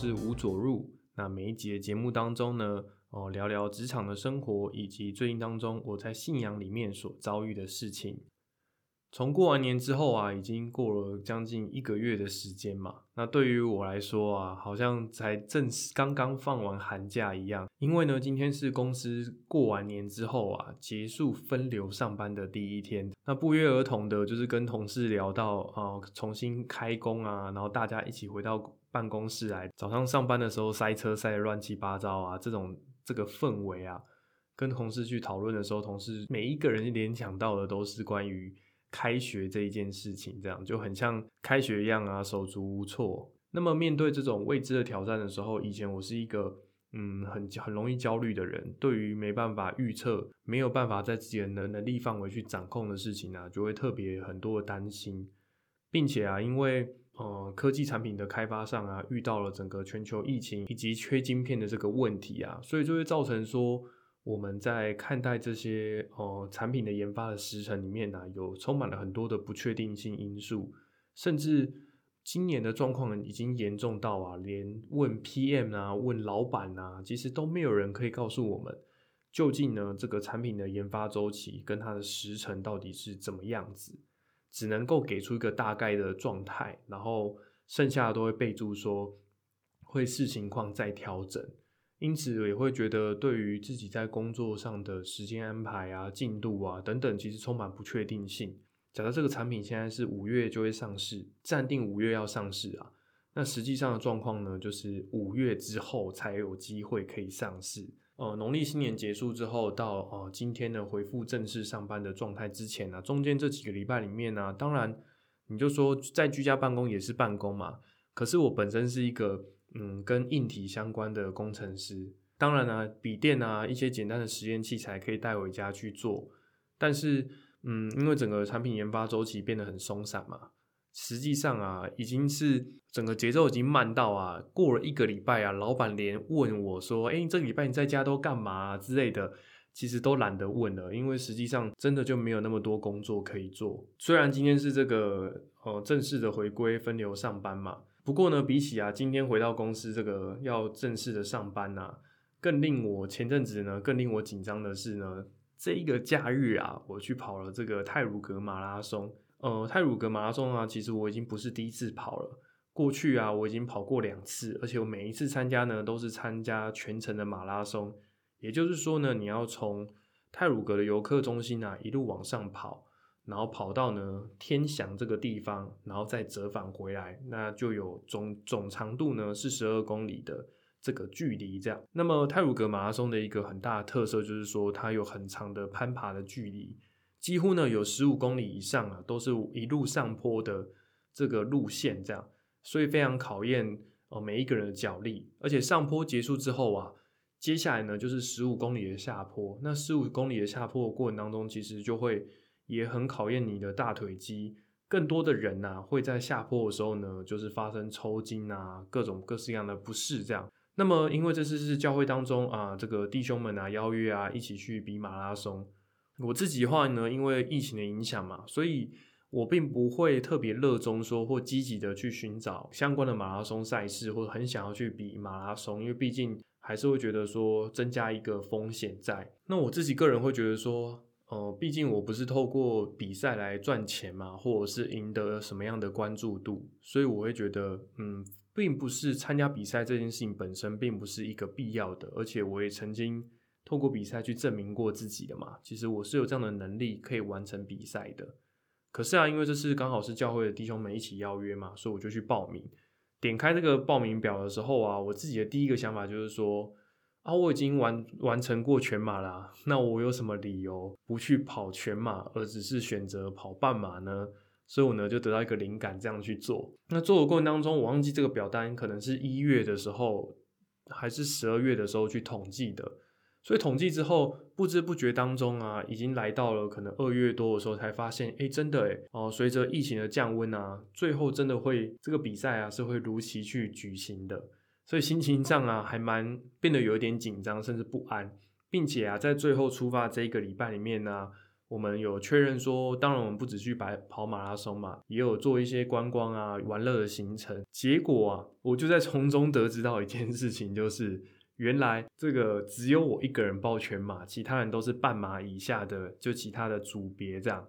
是吴佐入。那每一集的节目当中呢，哦，聊聊职场的生活，以及最近当中我在信仰里面所遭遇的事情。从过完年之后啊，已经过了将近一个月的时间嘛。那对于我来说啊，好像才正式刚刚放完寒假一样。因为呢，今天是公司过完年之后啊，结束分流上班的第一天。那不约而同的，就是跟同事聊到啊，重新开工啊，然后大家一起回到办公室来。早上上班的时候塞车塞的乱七八糟啊，这种这个氛围啊，跟同事去讨论的时候，同事每一个人联想到的都是关于。开学这一件事情，这样就很像开学一样啊，手足无措。那么面对这种未知的挑战的时候，以前我是一个嗯很很容易焦虑的人，对于没办法预测、没有办法在自己的能能力范围去掌控的事情啊，就会特别很多的担心，并且啊，因为呃科技产品的开发上啊，遇到了整个全球疫情以及缺晶片的这个问题啊，所以就会造成说。我们在看待这些呃产品的研发的时程里面呢，有充满了很多的不确定性因素，甚至今年的状况已经严重到啊，连问 PM 啊、问老板啊，其实都没有人可以告诉我们，究竟呢这个产品的研发周期跟它的时程到底是怎么样子，只能够给出一个大概的状态，然后剩下的都会备注说会视情况再调整。因此也会觉得，对于自己在工作上的时间安排啊、进度啊等等，其实充满不确定性。假设这个产品现在是五月就会上市，暂定五月要上市啊，那实际上的状况呢，就是五月之后才有机会可以上市。呃，农历新年结束之后，到呃今天的回复正式上班的状态之前呢，中间这几个礼拜里面呢，当然你就说在居家办公也是办公嘛，可是我本身是一个。嗯，跟硬体相关的工程师，当然呢，笔电啊，一些简单的实验器材可以带回家去做。但是，嗯，因为整个产品研发周期变得很松散嘛，实际上啊，已经是整个节奏已经慢到啊，过了一个礼拜啊，老板连问我说：“哎，这礼拜你在家都干嘛？”之类的，其实都懒得问了，因为实际上真的就没有那么多工作可以做。虽然今天是这个呃正式的回归分流上班嘛。不过呢，比起啊，今天回到公司这个要正式的上班呐，更令我前阵子呢，更令我紧张的是呢，这一个假日啊，我去跑了这个泰鲁格马拉松。呃，泰鲁格马拉松啊，其实我已经不是第一次跑了，过去啊，我已经跑过两次，而且我每一次参加呢，都是参加全程的马拉松。也就是说呢，你要从泰鲁格的游客中心啊，一路往上跑。然后跑到呢天祥这个地方，然后再折返回来，那就有总总长度呢是十二公里的这个距离。这样，那么泰鲁格马拉松的一个很大的特色就是说，它有很长的攀爬的距离，几乎呢有十五公里以上啊，都是一路上坡的这个路线，这样，所以非常考验哦每一个人的脚力。而且上坡结束之后啊，接下来呢就是十五公里的下坡。那十五公里的下坡的过程当中，其实就会。也很考验你的大腿肌，更多的人呐会在下坡的时候呢，就是发生抽筋啊，各种各式各样的不适这样。那么因为这次是教会当中啊，这个弟兄们啊邀约啊，一起去比马拉松。我自己的话呢，因为疫情的影响嘛，所以我并不会特别热衷说或积极的去寻找相关的马拉松赛事，或者很想要去比马拉松，因为毕竟还是会觉得说增加一个风险在。那我自己个人会觉得说。呃，毕竟我不是透过比赛来赚钱嘛，或者是赢得什么样的关注度，所以我会觉得，嗯，并不是参加比赛这件事情本身并不是一个必要的，而且我也曾经透过比赛去证明过自己的嘛，其实我是有这样的能力可以完成比赛的。可是啊，因为这是刚好是教会的弟兄们一起邀约嘛，所以我就去报名。点开这个报名表的时候啊，我自己的第一个想法就是说。啊，我已经完完成过全马啦，那我有什么理由不去跑全马，而只是选择跑半马呢？所以我呢就得到一个灵感，这样去做。那做的过程当中，我忘记这个表单可能是一月的时候，还是十二月的时候去统计的。所以统计之后，不知不觉当中啊，已经来到了可能二月多的时候，才发现，哎，真的哎，哦，随着疫情的降温啊，最后真的会这个比赛啊是会如期去举行的。所以心情上啊，还蛮变得有一点紧张，甚至不安，并且啊，在最后出发这一个礼拜里面呢，我们有确认说，当然我们不只去白跑马拉松嘛，也有做一些观光啊、玩乐的行程。结果啊，我就在从中得知到一件事情，就是原来这个只有我一个人报全马，其他人都是半马以下的，就其他的组别这样。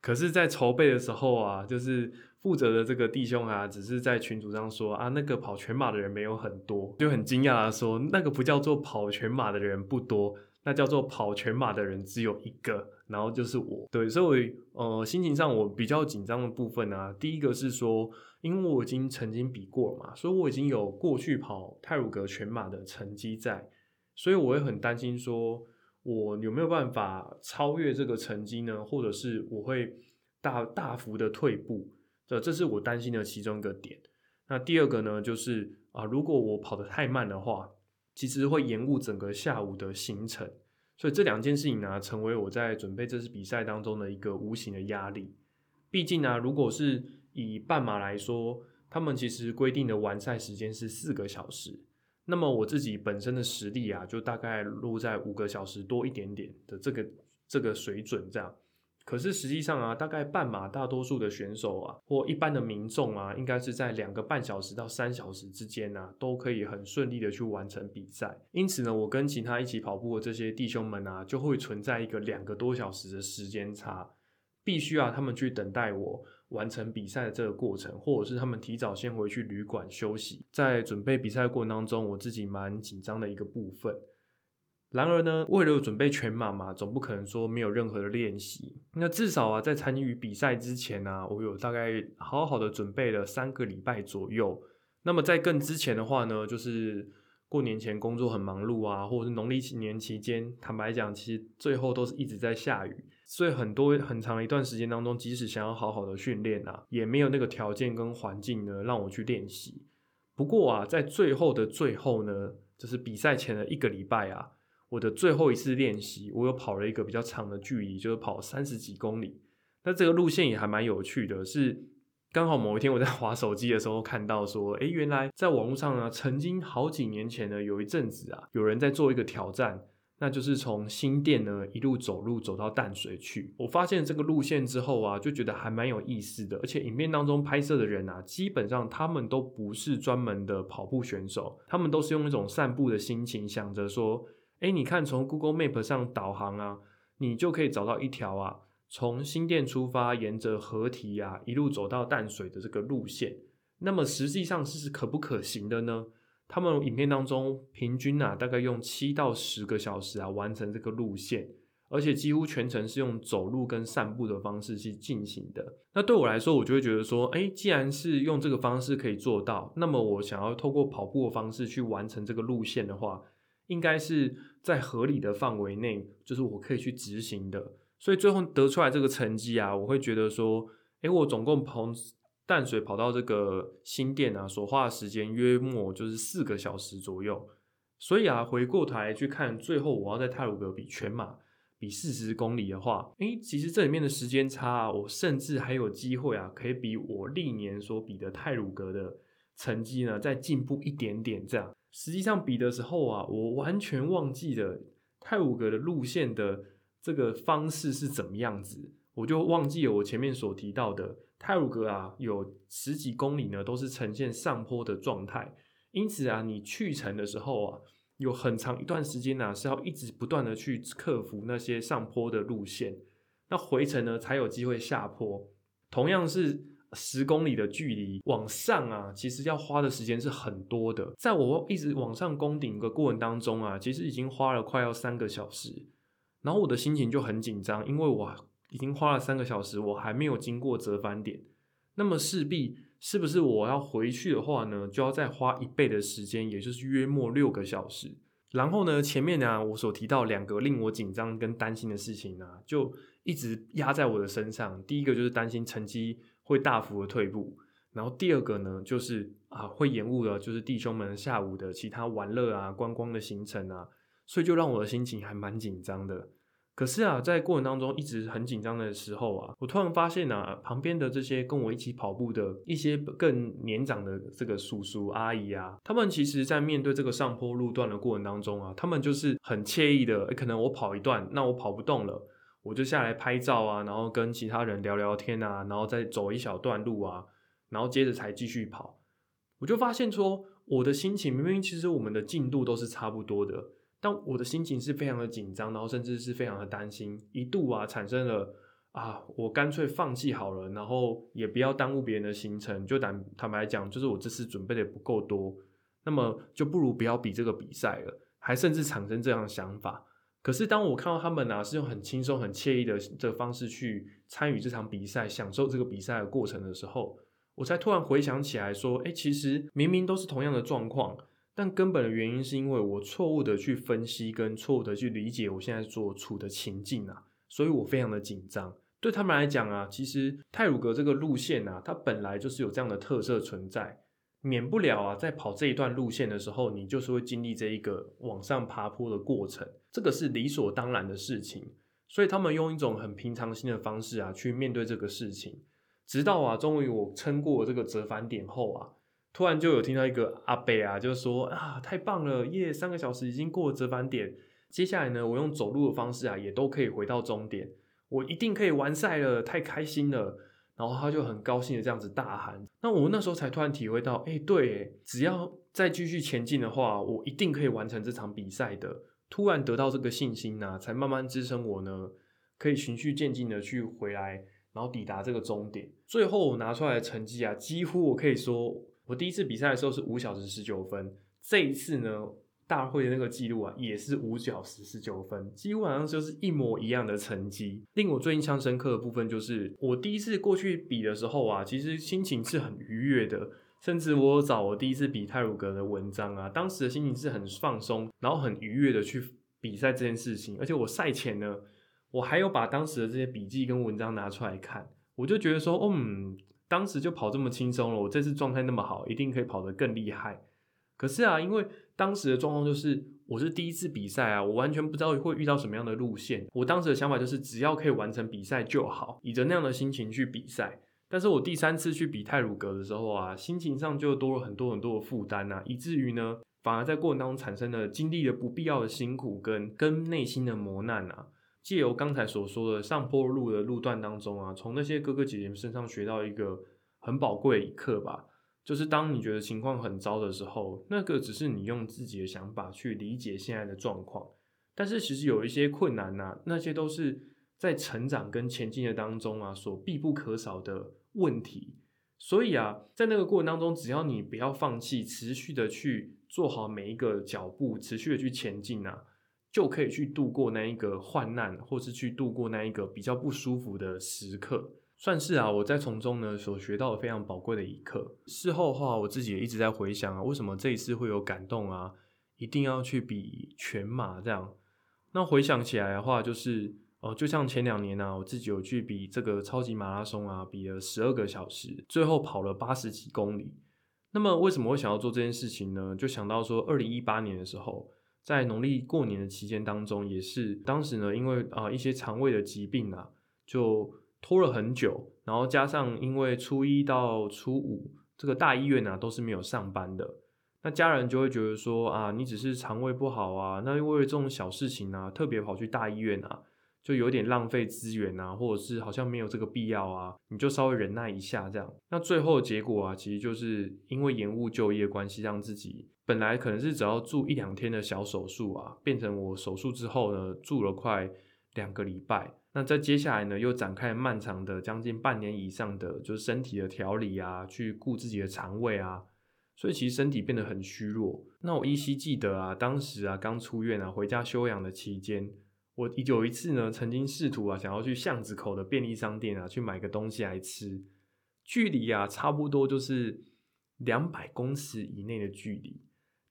可是，在筹备的时候啊，就是负责的这个弟兄啊，只是在群组上说啊，那个跑全马的人没有很多，就很惊讶的说，那个不叫做跑全马的人不多。那叫做跑全马的人只有一个，然后就是我。对，所以呃，心情上我比较紧张的部分呢，第一个是说，因为我已经曾经比过了嘛，所以我已经有过去跑泰鲁格全马的成绩在，所以我会很担心说，我有没有办法超越这个成绩呢？或者是我会大大幅的退步？这这是我担心的其中一个点。那第二个呢，就是啊，如果我跑得太慢的话。其实会延误整个下午的行程，所以这两件事情呢，成为我在准备这次比赛当中的一个无形的压力。毕竟呢，如果是以半马来说，他们其实规定的完赛时间是四个小时，那么我自己本身的实力啊，就大概落在五个小时多一点点的这个这个水准这样。可是实际上啊，大概半马大多数的选手啊，或一般的民众啊，应该是在两个半小时到三小时之间呢，都可以很顺利的去完成比赛。因此呢，我跟其他一起跑步的这些弟兄们啊，就会存在一个两个多小时的时间差，必须啊，他们去等待我完成比赛的这个过程，或者是他们提早先回去旅馆休息。在准备比赛过程当中，我自己蛮紧张的一个部分。然而呢，为了准备全马嘛，总不可能说没有任何的练习。那至少啊，在参与比赛之前呢，我有大概好好的准备了三个礼拜左右。那么在更之前的话呢，就是过年前工作很忙碌啊，或者是农历年期间，坦白讲，其实最后都是一直在下雨，所以很多很长一段时间当中，即使想要好好的训练啊，也没有那个条件跟环境呢，让我去练习。不过啊，在最后的最后呢，就是比赛前的一个礼拜啊。我的最后一次练习，我有跑了一个比较长的距离，就是跑三十几公里。那这个路线也还蛮有趣的，是刚好某一天我在划手机的时候看到说，诶，原来在网络上呢，曾经好几年前呢，有一阵子啊，有人在做一个挑战，那就是从新店呢一路走路走到淡水去。我发现这个路线之后啊，就觉得还蛮有意思的，而且影片当中拍摄的人啊，基本上他们都不是专门的跑步选手，他们都是用一种散步的心情，想着说。哎，你看，从 Google Map 上导航啊，你就可以找到一条啊，从新店出发，沿着河堤啊，一路走到淡水的这个路线。那么实际上是可不可行的呢？他们影片当中平均啊，大概用七到十个小时啊，完成这个路线，而且几乎全程是用走路跟散步的方式去进行的。那对我来说，我就会觉得说，哎，既然是用这个方式可以做到，那么我想要透过跑步的方式去完成这个路线的话。应该是在合理的范围内，就是我可以去执行的。所以最后得出来这个成绩啊，我会觉得说，诶，我总共跑淡水跑到这个新店啊，所花的时间约莫就是四个小时左右。所以啊，回过头来去看，最后我要在泰鲁格比全马比四十公里的话，诶，其实这里面的时间差，啊，我甚至还有机会啊，可以比我历年所比的泰鲁格的成绩呢，再进步一点点这样。实际上比的时候啊，我完全忘记了泰鲁格的路线的这个方式是怎么样子，我就忘记了我前面所提到的泰鲁格啊，有十几公里呢都是呈现上坡的状态，因此啊，你去程的时候啊，有很长一段时间呢是要一直不断的去克服那些上坡的路线，那回程呢才有机会下坡，同样是。十公里的距离往上啊，其实要花的时间是很多的。在我一直往上攻顶的过程当中啊，其实已经花了快要三个小时。然后我的心情就很紧张，因为我已经花了三个小时，我还没有经过折返点。那么势必是不是我要回去的话呢，就要再花一倍的时间，也就是约莫六个小时。然后呢，前面呢我所提到两个令我紧张跟担心的事情呢，就一直压在我的身上。第一个就是担心成绩。会大幅的退步，然后第二个呢，就是啊，会延误了，就是弟兄们下午的其他玩乐啊、观光的行程啊，所以就让我的心情还蛮紧张的。可是啊，在过程当中一直很紧张的时候啊，我突然发现啊，旁边的这些跟我一起跑步的一些更年长的这个叔叔阿姨啊，他们其实在面对这个上坡路段的过程当中啊，他们就是很惬意的，可能我跑一段，那我跑不动了。我就下来拍照啊，然后跟其他人聊聊天啊，然后再走一小段路啊，然后接着才继续跑。我就发现说，我的心情明明其实我们的进度都是差不多的，但我的心情是非常的紧张，然后甚至是非常的担心，一度啊产生了啊，我干脆放弃好了，然后也不要耽误别人的行程。就坦坦白讲，就是我这次准备的不够多，那么就不如不要比这个比赛了，还甚至产生这样的想法。可是当我看到他们啊是用很轻松、很惬意的这个方式去参与这场比赛，享受这个比赛的过程的时候，我才突然回想起来，说，哎，其实明明都是同样的状况，但根本的原因是因为我错误的去分析跟错误的去理解我现在所处的情境啊，所以我非常的紧张。对他们来讲啊，其实泰鲁格这个路线啊，它本来就是有这样的特色存在，免不了啊，在跑这一段路线的时候，你就是会经历这一个往上爬坡的过程，这个是理所当然的事情。所以他们用一种很平常心的方式啊，去面对这个事情。直到啊，终于我撑过这个折返点后啊，突然就有听到一个阿贝啊，就说啊，太棒了，耶，三个小时已经过了折返点，接下来呢，我用走路的方式啊，也都可以回到终点，我一定可以完赛了，太开心了。然后他就很高兴的这样子大喊，那我那时候才突然体会到，哎，对，只要再继续前进的话，我一定可以完成这场比赛的。突然得到这个信心呐，才慢慢支撑我呢，可以循序渐进的去回来。然后抵达这个终点，最后我拿出来的成绩啊，几乎我可以说，我第一次比赛的时候是五小时十九分，这一次呢，大会的那个记录啊，也是五小时十九分，几乎好像就是一模一样的成绩。令我最印象深刻的部分就是，我第一次过去比的时候啊，其实心情是很愉悦的，甚至我找我第一次比泰鲁格的文章啊，当时的心情是很放松，然后很愉悦的去比赛这件事情，而且我赛前呢。我还有把当时的这些笔记跟文章拿出来看，我就觉得说，嗯，当时就跑这么轻松了，我这次状态那么好，一定可以跑得更厉害。可是啊，因为当时的状况就是我是第一次比赛啊，我完全不知道会遇到什么样的路线。我当时的想法就是，只要可以完成比赛就好，以着那样的心情去比赛。但是我第三次去比泰鲁格的时候啊，心情上就多了很多很多的负担啊，以至于呢，反而在过程当中产生了经历了不必要的辛苦跟跟内心的磨难啊。借由刚才所说的上坡路的路段当中啊，从那些哥哥姐姐们身上学到一个很宝贵的一课吧，就是当你觉得情况很糟的时候，那个只是你用自己的想法去理解现在的状况，但是其实有一些困难呐，那些都是在成长跟前进的当中啊所必不可少的问题。所以啊，在那个过程当中，只要你不要放弃，持续的去做好每一个脚步，持续的去前进啊。就可以去度过那一个患难，或是去度过那一个比较不舒服的时刻，算是啊，我在从中呢所学到的非常宝贵的一课。事后的话，我自己也一直在回想啊，为什么这一次会有感动啊？一定要去比全马这样。那回想起来的话，就是哦，就像前两年呢，我自己有去比这个超级马拉松啊，比了十二个小时，最后跑了八十几公里。那么为什么会想要做这件事情呢？就想到说，二零一八年的时候。在农历过年的期间当中，也是当时呢，因为啊一些肠胃的疾病啊，就拖了很久，然后加上因为初一到初五这个大医院啊都是没有上班的，那家人就会觉得说啊，你只是肠胃不好啊，那因为这种小事情啊，特别跑去大医院啊，就有点浪费资源啊，或者是好像没有这个必要啊，你就稍微忍耐一下这样。那最后的结果啊，其实就是因为延误就业关系，让自己。本来可能是只要住一两天的小手术啊，变成我手术之后呢，住了快两个礼拜。那在接下来呢，又展开漫长的将近半年以上的，就是身体的调理啊，去顾自己的肠胃啊，所以其实身体变得很虚弱。那我依稀记得啊，当时啊刚出院啊，回家休养的期间，我有一次呢，曾经试图啊，想要去巷子口的便利商店啊，去买个东西来吃，距离啊差不多就是两百公尺以内的距离。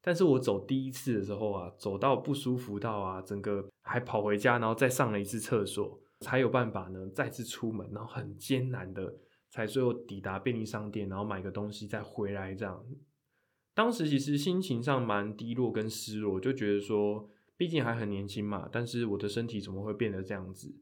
但是我走第一次的时候啊，走到不舒服到啊，整个还跑回家，然后再上了一次厕所，才有办法呢再次出门，然后很艰难的才最后抵达便利商店，然后买个东西再回来这样。当时其实心情上蛮低落跟失落，就觉得说，毕竟还很年轻嘛，但是我的身体怎么会变得这样子？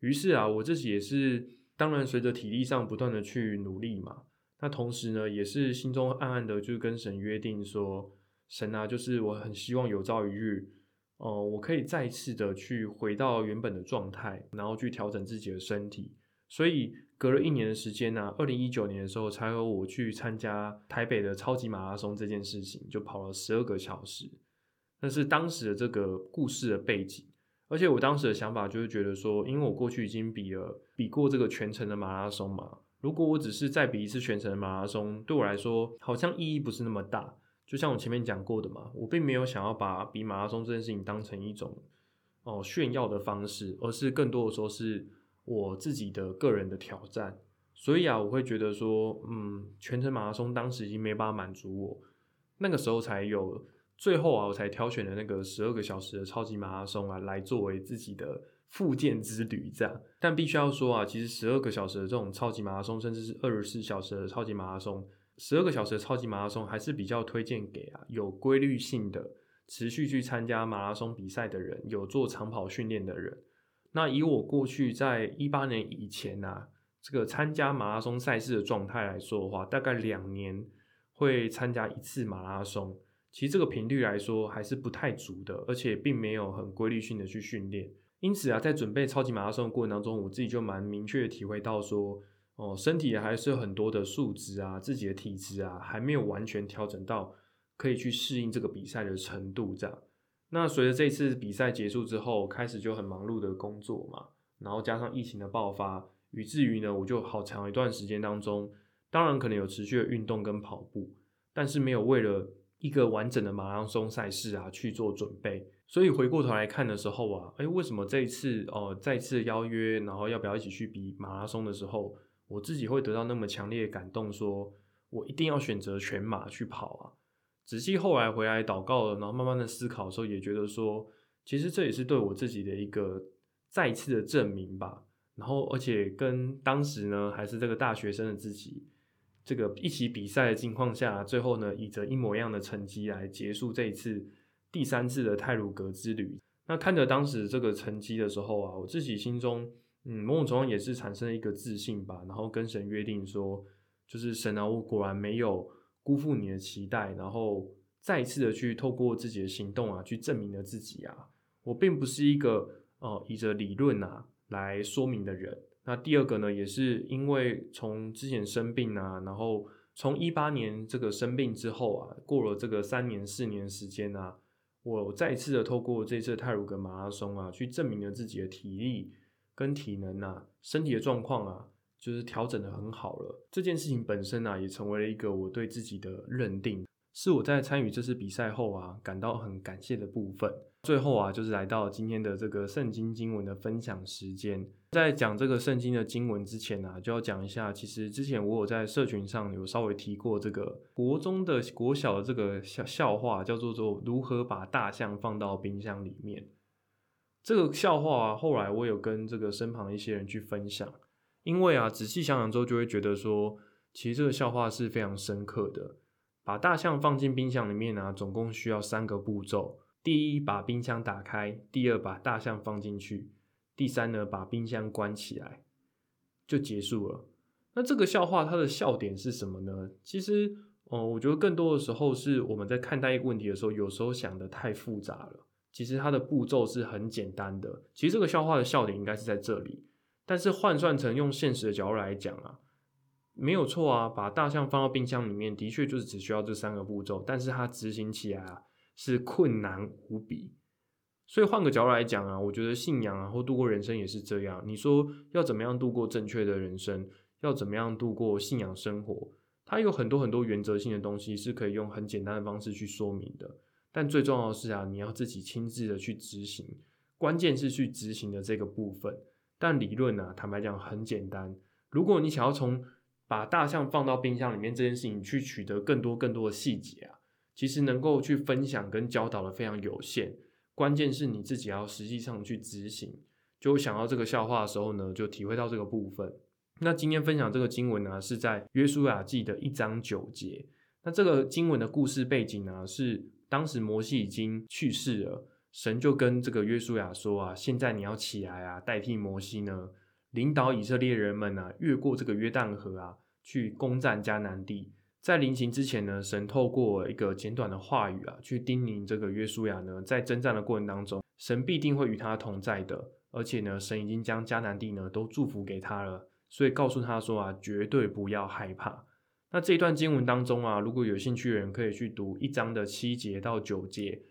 于是啊，我自己也是，当然随着体力上不断的去努力嘛，那同时呢，也是心中暗暗的就跟神约定说。神啊，就是我很希望有朝一日，呃，我可以再次的去回到原本的状态，然后去调整自己的身体。所以隔了一年的时间呢，二零一九年的时候，才有我去参加台北的超级马拉松这件事情，就跑了十二个小时。那是当时的这个故事的背景。而且我当时的想法就是觉得说，因为我过去已经比了比过这个全程的马拉松嘛，如果我只是再比一次全程的马拉松，对我来说好像意义不是那么大。就像我前面讲过的嘛，我并没有想要把比马拉松这件事情当成一种哦炫耀的方式，而是更多的说是我自己的个人的挑战。所以啊，我会觉得说，嗯，全程马拉松当时已经没办法满足我，那个时候才有。最后啊，我才挑选了那个十二个小时的超级马拉松啊，来作为自己的复健之旅。这样，但必须要说啊，其实十二个小时的这种超级马拉松，甚至是二十四小时的超级马拉松，十二个小时的超级马拉松，还是比较推荐给啊有规律性的持续去参加马拉松比赛的人，有做长跑训练的人。那以我过去在一八年以前呐，这个参加马拉松赛事的状态来说的话，大概两年会参加一次马拉松。其实这个频率来说还是不太足的，而且并没有很规律性的去训练。因此啊，在准备超级马拉松的过程当中，我自己就蛮明确体会到说，哦，身体还是有很多的数值啊，自己的体质啊，还没有完全调整到可以去适应这个比赛的程度。这样，那随着这次比赛结束之后，开始就很忙碌的工作嘛，然后加上疫情的爆发，以至于呢，我就好长一段时间当中，当然可能有持续的运动跟跑步，但是没有为了。一个完整的马拉松赛事啊去做准备，所以回过头来看的时候啊，哎，为什么这一次哦再次邀约，然后要不要一起去比马拉松的时候，我自己会得到那么强烈的感动，说我一定要选择全马去跑啊？仔细后来回来祷告了，然后慢慢的思考的时候，也觉得说，其实这也是对我自己的一个再次的证明吧。然后而且跟当时呢还是这个大学生的自己。这个一起比赛的情况下，最后呢，以着一模一样的成绩来结束这一次第三次的泰鲁格之旅。那看着当时这个成绩的时候啊，我自己心中，嗯，某种程度也是产生了一个自信吧。然后跟神约定说，就是神啊，我果然没有辜负你的期待，然后再一次的去透过自己的行动啊，去证明了自己啊，我并不是一个哦，以着理论啊来说明的人。那第二个呢，也是因为从之前生病啊，然后从一八年这个生病之后啊，过了这个三年四年时间啊，我再次的透过这次泰鲁格马拉松啊，去证明了自己的体力跟体能啊，身体的状况啊，就是调整的很好了。这件事情本身啊，也成为了一个我对自己的认定。是我在参与这次比赛后啊，感到很感谢的部分。最后啊，就是来到今天的这个圣经经文的分享时间。在讲这个圣经的经文之前呢，就要讲一下，其实之前我有在社群上有稍微提过这个国中的国小的这个笑笑话，叫做做如何把大象放到冰箱里面。这个笑话啊，后来我有跟这个身旁一些人去分享，因为啊，仔细想想之后，就会觉得说，其实这个笑话是非常深刻的。把大象放进冰箱里面呢，总共需要三个步骤：第一，把冰箱打开；第二，把大象放进去；第三呢，把冰箱关起来，就结束了。那这个笑话它的笑点是什么呢？其实，哦，我觉得更多的时候是我们在看待一个问题的时候，有时候想的太复杂了。其实它的步骤是很简单的。其实这个笑话的笑点应该是在这里，但是换算成用现实的角度来讲啊。没有错啊，把大象放到冰箱里面，的确就是只需要这三个步骤，但是它执行起来啊是困难无比。所以换个角度来讲啊，我觉得信仰啊或度过人生也是这样。你说要怎么样度过正确的人生，要怎么样度过信仰生活，它有很多很多原则性的东西是可以用很简单的方式去说明的。但最重要的是啊，你要自己亲自的去执行，关键是去执行的这个部分。但理论啊，坦白讲很简单。如果你想要从把大象放到冰箱里面这件事情，去取得更多更多的细节啊，其实能够去分享跟教导的非常有限。关键是你自己要实际上去执行。就想到这个笑话的时候呢，就体会到这个部分。那今天分享这个经文呢，是在约书亚记的一章九节。那这个经文的故事背景呢，是当时摩西已经去世了，神就跟这个约书亚说啊，现在你要起来啊，代替摩西呢。领导以色列人们啊，越过这个约旦河啊，去攻占迦南地，在临行之前呢，神透过一个简短的话语啊，去叮咛这个约书亚呢，在征战的过程当中，神必定会与他同在的，而且呢，神已经将迦南地呢都祝福给他了，所以告诉他说啊，绝对不要害怕。那这一段经文当中啊，如果有兴趣的人可以去读一章的七节到九节，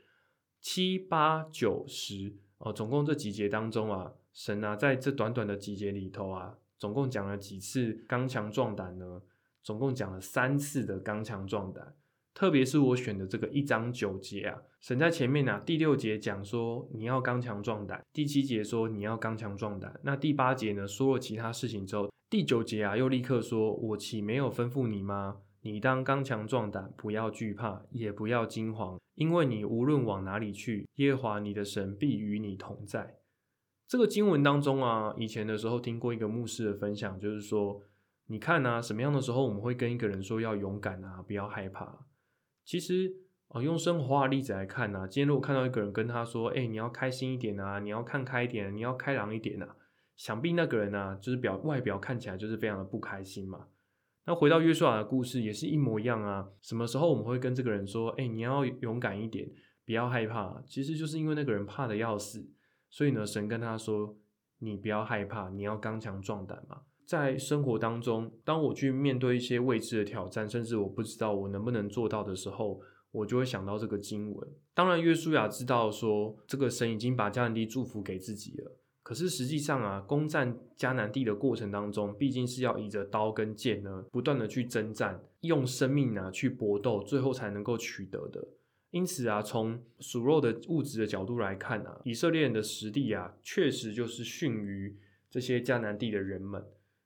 七八九十哦，总共这几节当中啊，神啊在这短短的几节里头啊，总共讲了几次刚强壮胆呢？总共讲了三次的刚强壮胆，特别是我选的这个一章九节啊，神在前面呢，第六节讲说你要刚强壮胆，第七节说你要刚强壮胆，那第八节呢说了其他事情之后。第九节啊，又立刻说：“我岂没有吩咐你吗？你当刚强壮胆，不要惧怕，也不要惊惶，因为你无论往哪里去，耶和华你的神必与你同在。”这个经文当中啊，以前的时候听过一个牧师的分享，就是说，你看啊，什么样的时候我们会跟一个人说要勇敢啊，不要害怕？其实啊，用生活化的例子来看啊，今天如果看到一个人跟他说：“哎，你要开心一点啊，你要看开一点，你要开朗一点啊。”想必那个人呢，就是表外表看起来就是非常的不开心嘛。那回到约书亚的故事，也是一模一样啊。什么时候我们会跟这个人说：“哎，你要勇敢一点，不要害怕。”其实就是因为那个人怕的要死，所以呢，神跟他说：“你不要害怕，你要刚强壮胆嘛。”在生活当中，当我去面对一些未知的挑战，甚至我不知道我能不能做到的时候，我就会想到这个经文。当然，约书亚知道说，这个神已经把迦南地祝福给自己了。可是实际上啊，攻占迦南地的过程当中，毕竟是要以着刀跟剑呢，不断的去征战，用生命啊去搏斗，最后才能够取得的。因此啊，从属肉的物质的角度来看啊，以色列人的实力啊，确实就是逊于这些迦南地的人们。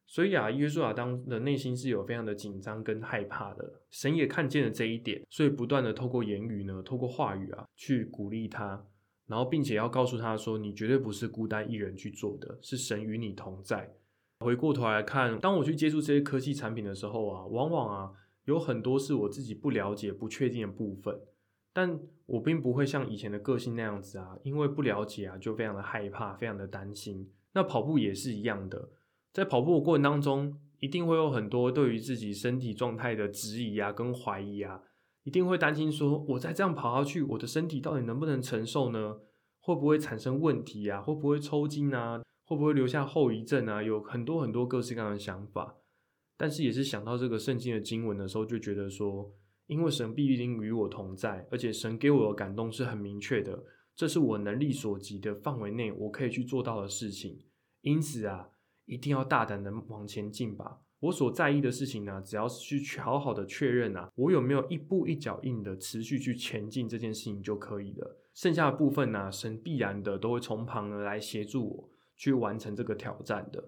所以啊，约书亚当的内心是有非常的紧张跟害怕的。神也看见了这一点，所以不断的透过言语呢，透过话语啊，去鼓励他。然后，并且要告诉他说，你绝对不是孤单一人去做的，是神与你同在。回过头来看，当我去接触这些科技产品的时候啊，往往啊有很多是我自己不了解、不确定的部分，但我并不会像以前的个性那样子啊，因为不了解啊，就非常的害怕、非常的担心。那跑步也是一样的，在跑步的过程当中，一定会有很多对于自己身体状态的质疑啊，跟怀疑啊。一定会担心说，我再这样跑下去，我的身体到底能不能承受呢？会不会产生问题啊？会不会抽筋啊？会不会留下后遗症啊？有很多很多各式各样的想法。但是也是想到这个圣经的经文的时候，就觉得说，因为神必定与我同在，而且神给我的感动是很明确的，这是我能力所及的范围内我可以去做到的事情。因此啊，一定要大胆的往前进吧。我所在意的事情呢，只要是去好好的确认啊，我有没有一步一脚印的持续去前进这件事情就可以了。剩下的部分呢，神必然的都会从旁而来协助我去完成这个挑战的。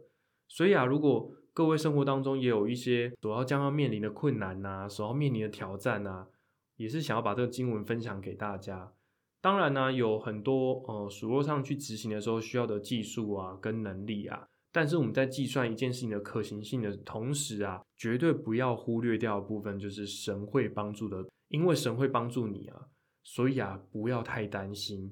所以啊，如果各位生活当中也有一些所要将要面临的困难呐，所要面临的挑战呐，也是想要把这个经文分享给大家。当然呢，有很多呃，数落上去执行的时候需要的技术啊，跟能力啊。但是我们在计算一件事情的可行性的同时啊，绝对不要忽略掉的部分就是神会帮助的，因为神会帮助你啊，所以啊不要太担心，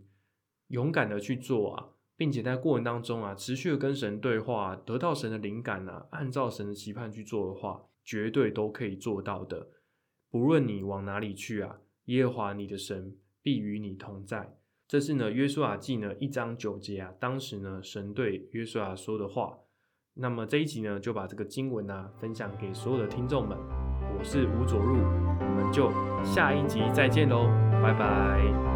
勇敢的去做啊，并且在过程当中啊持续的跟神对话，得到神的灵感啊，按照神的期盼去做的话，绝对都可以做到的。不论你往哪里去啊，耶和华你的神必与你同在。这是呢，约书亚记呢一章九节啊，当时呢神对约书亚说的话。那么这一集呢，就把这个经文呢分享给所有的听众们。我是吴佐入，我们就下一集再见喽，拜拜。